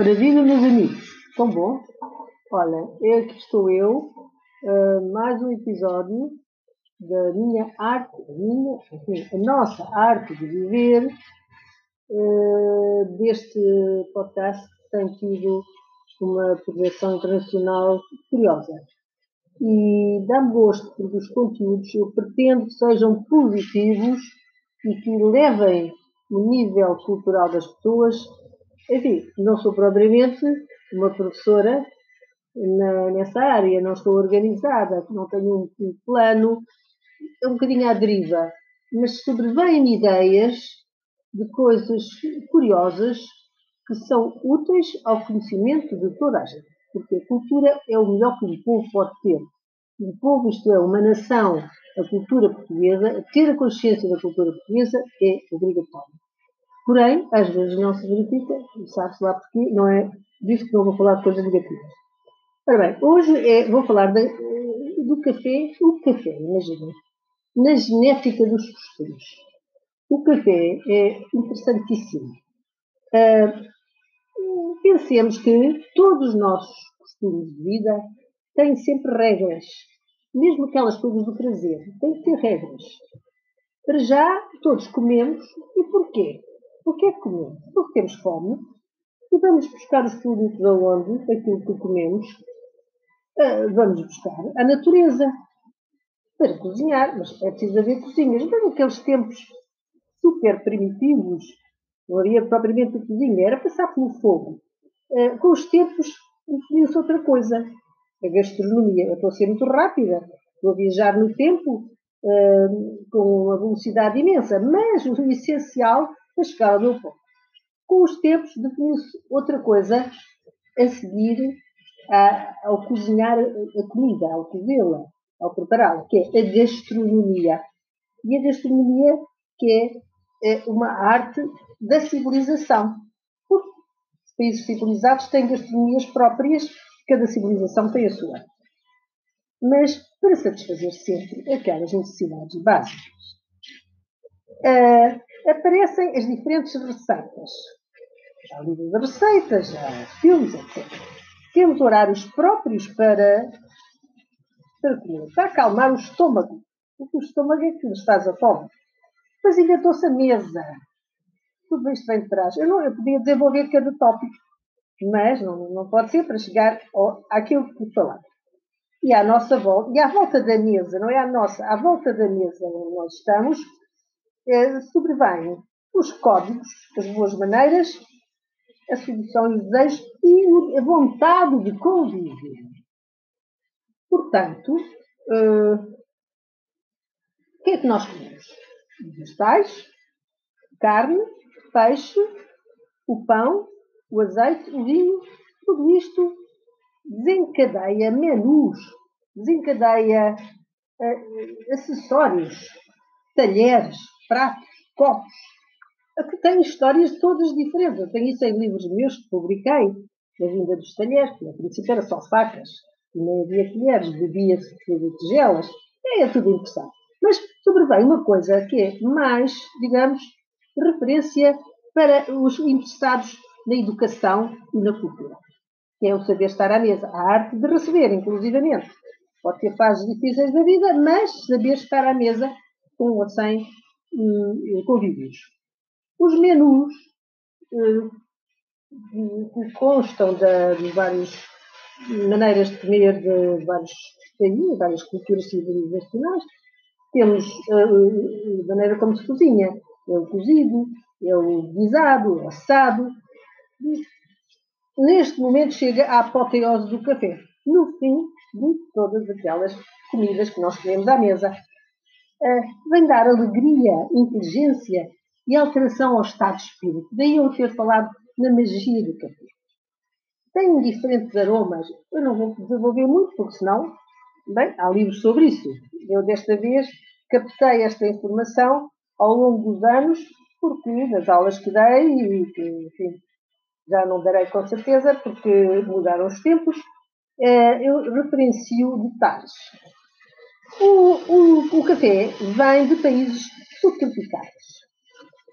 Maravilha, meus amigos. Tão bom? Olha, aqui estou eu, uh, mais um episódio da minha arte, minha, a nossa arte de viver, uh, deste podcast que tem tido uma projeção internacional curiosa. E dá-me gosto porque os conteúdos eu pretendo que sejam positivos e que levem o nível cultural das pessoas enfim, não sou propriamente uma professora na, nessa área, não estou organizada, não tenho um, um plano, é um bocadinho à deriva, mas sobrevêm ideias de coisas curiosas que são úteis ao conhecimento de toda a gente. Porque a cultura é o melhor que um povo pode ter. Um povo, isto é, uma nação, a cultura portuguesa, ter a consciência da cultura portuguesa é obrigatório. Porém, às vezes não se verifica, sabe-se lá porquê, não é disso que não vou falar de coisas negativas. Ora bem, hoje é, vou falar de, do café, o café, imaginem, na genética dos costumes. O café é interessantíssimo. Uh, pensemos que todos os nossos costumes de vida têm sempre regras, mesmo aquelas coisas do prazer, têm que ter regras. Para já, todos comemos, e porquê? Porque é que comemos? Porque temos fome e vamos buscar os produtos aonde, aquilo que comemos, uh, vamos buscar a natureza para cozinhar, mas é preciso haver cozinhas. Mas naqueles tempos super primitivos, não havia propriamente a cozinha, era passar pelo fogo. Uh, com os tempos, definiu-se outra coisa, a gastronomia. Eu estou a ser muito rápida, vou viajar no tempo uh, com uma velocidade imensa, mas o essencial a chegar ao meu ponto. Com os tempos definiu-se outra coisa a seguir a, ao cozinhar a comida, ao cozê-la, ao prepará-la, que é a gastronomia. E a gastronomia que é, é uma arte da civilização. Porque os países civilizados têm gastronomias próprias, cada civilização tem a sua. Mas para satisfazer sempre aquelas necessidades básicas. Uh, aparecem as diferentes receitas. Já livros de receitas, já filmes, etc. Temos horários próprios para, para comer, para acalmar o estômago. Porque o estômago é que nos faz a fome. Depois inventou-se a mesa. Tudo isto vem de trás. Eu, não, eu podia desenvolver cada tópico, mas não, não pode ser para chegar ao, àquilo que falar. E à nossa volta, e à volta da mesa, não é à nossa, à volta da mesa onde nós estamos, é, sobrevêm os códigos, as boas maneiras, a solução e o desejo e a vontade de conviver. Portanto, uh, o que é que nós comemos? Vegetais, carne, peixe, o pão, o azeite, o vinho, tudo isto desencadeia menus, desencadeia uh, acessórios, talheres, pratos, copos, que têm histórias todas diferentes. Eu tenho isso em livros meus que publiquei, a vinda dos talheres, que a princípio era só facas, e nem havia colheres, bebia-se de tigelas, é, é tudo interessante. Mas sobrevém uma coisa que é mais, digamos, referência para os interessados na educação e na cultura, que é o saber estar à mesa, a arte de receber, inclusivamente. Pode ter fases difíceis da vida, mas saber estar à mesa com ou sem uh, convívios. Os menus uh, constam de, de várias maneiras de comer de vários países, várias culturas civilizacionais, temos uh, a maneira como se cozinha. É o cozido, é o guisado, o assado. Neste momento chega a apoteose do café. No fim de todas aquelas comidas que nós comemos à mesa uh, vem dar alegria, inteligência e alteração ao estado de espírito. Daí eu ter falado na magia do café. Tem diferentes aromas. Eu não vou desenvolver muito, porque senão, bem, há livros sobre isso. Eu desta vez captei esta informação ao longo dos anos, porque nas aulas que dei, e que, enfim, já não darei com certeza, porque mudaram os tempos, eh, eu referencio detalhes. O, o, o café vem de países subtropicais.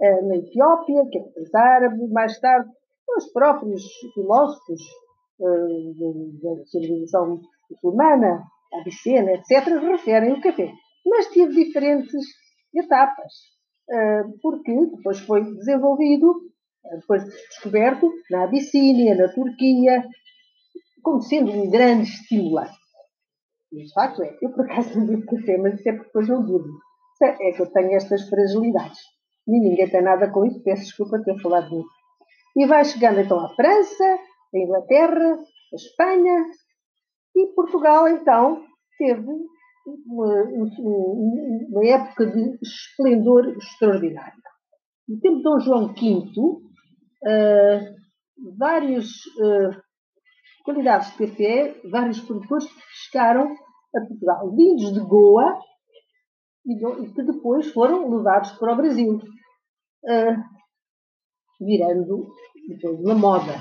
Uh, na Etiópia, que é país árabe, mais tarde, os próprios filósofos uh, da civilização muçulmana, abicena, etc., referem o café. Mas teve diferentes etapas, uh, porque depois foi desenvolvido, depois descoberto na Abissínia, na Turquia, como sendo um grande estimulante. E de facto é. Eu por acaso não bebo café, mas isso é porque depois não durmo. É que eu tenho estas fragilidades. E ninguém tem nada com isso, peço desculpa ter falado nisso. E vai chegando então à França, a Inglaterra, a Espanha e Portugal, então, teve uma, uma época de esplendor extraordinário. No tempo de Dom João V, uh, várias uh, qualidades de café, vários produtores chegaram a Portugal, vindos de Goa e que depois foram levados para o Brasil, uh, virando depois uma moda.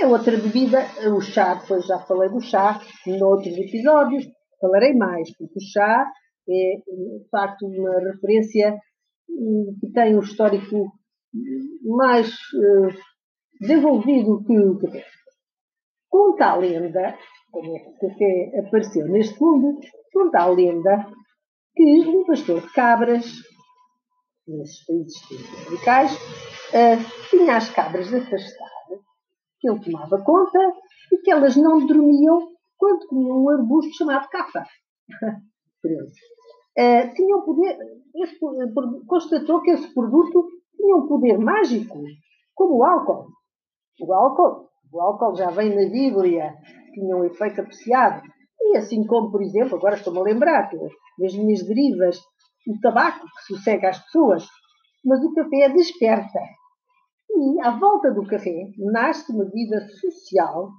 É outra bebida, o chá, depois já falei do chá, noutros episódios, falarei mais, porque o chá é, de facto, uma referência hum, que tem um histórico mais uh, desenvolvido que o café. Conta a lenda, como é que café apareceu neste mundo, conta a lenda que um pastor de cabras, nesses países tropicais, uh, tinha as cabras afastadas, que ele tomava conta e que elas não dormiam quando comiam um arbusto chamado capa. uh, tinha um poder, esse, constatou que esse produto tinha um poder mágico, como o álcool. O álcool, o álcool já vem na Bíblia, tinha um efeito apreciado. E assim como, por exemplo, agora estou-me a lembrar, das minhas derivas, o tabaco que sossega as pessoas, mas o café desperta. E à volta do café nasce uma vida social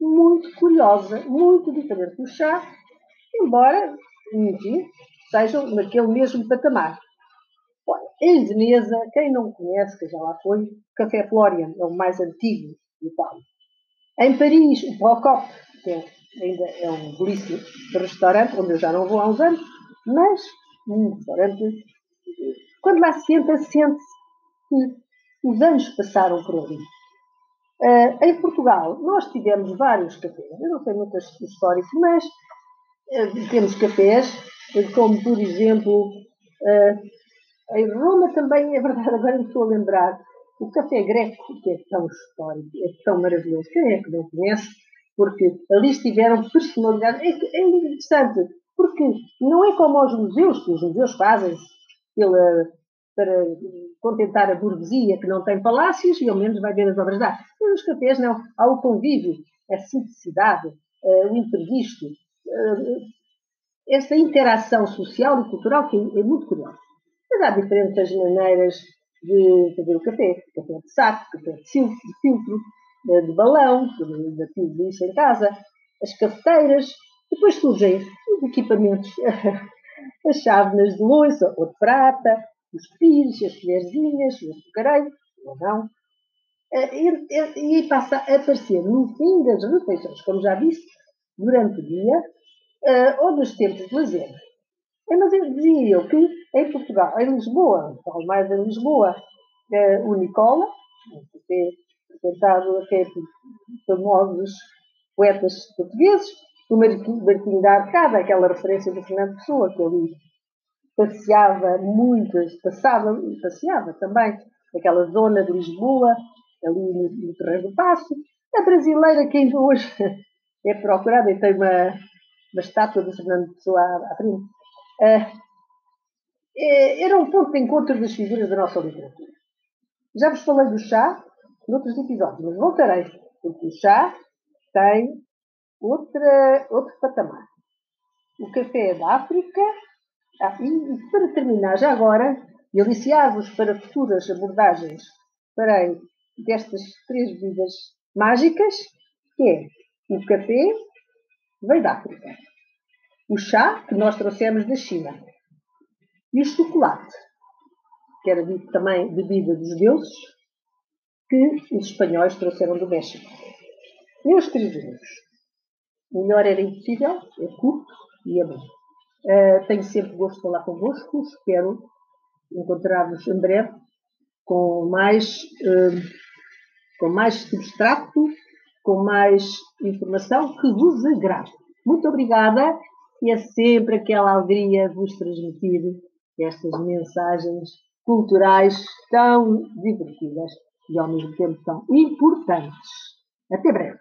muito curiosa, muito diferente do chá, embora, enfim, sejam naquele mesmo patamar. Olha, em Veneza, quem não conhece, que já lá foi, o Café Florian, é o mais antigo Itália. Em Paris, o Procop, que é, ainda é um belíssimo restaurante, onde eu já não vou há uns anos, mas um restaurante, quando lá se entra, sente-se que os anos passaram por ali. Uh, em Portugal, nós tivemos vários cafés, eu não sei muito histórico, mas uh, temos cafés, como por exemplo, uh, em Roma também, é verdade, agora me estou a lembrar, o café greco, que é tão histórico, é tão maravilhoso, quem é que não conhece? Porque ali estiveram personalidades, é, é interessante, porque não é como aos museus, que os museus fazem pela, para contentar a burguesia que não tem palácios e ao menos vai ver as obras de arte. Mas os cafés não. Há o convívio, a simplicidade, uh, o imprevisto, uh, essa interação social e cultural que é, é muito curiosa. Mas há diferentes maneiras de fazer o café. Café de saco, café de filtro, de, filtro, de balão, de, de, de isso em casa, as cafeteiras, depois surgem os equipamentos, as chávenas de louça ou de prata, os pires, as colherzinhas, os açucareiros, ou não. Eh, e, e, passa a aparecer no fim das refeições, como já disse, durante o dia uh, ou nos tempos de lazer. Mas eu dizia que em Portugal, em Lisboa, falo mais em Lisboa, uh, o Nicola, representado até por famosos poetas portugueses, o Martinho da Arcada, aquela referência do Fernando Pessoa, que eu li, passeava muito, passava, passeava também naquela zona de Lisboa, ali no, no Terreiro do Passo. A brasileira que ainda hoje é procurada e tem uma, uma estátua do Fernando Pessoa à, à frente. Uh, era um ponto de encontro das figuras da nossa literatura. Já vos falei do chá noutros episódios, mas voltarei, porque o chá tem outra, outro patamar. O café é da África. Ah, e para terminar, já agora, e aliciar-vos para futuras abordagens, farei destas três bebidas mágicas, que é o café, veio da África. O chá, que nós trouxemos da China. E o chocolate, que era dito também bebida dos deuses, que os espanhóis trouxeram do México. Meus queridos melhor era impossível, é curto e é bom. Uh, tenho sempre gosto de falar convosco, espero encontrar-vos em breve com mais uh, com mais substrato, com mais informação que vos agrade. Muito obrigada e é sempre aquela alegria vos transmitir estas mensagens culturais tão divertidas e ao mesmo tempo tão importantes. Até breve.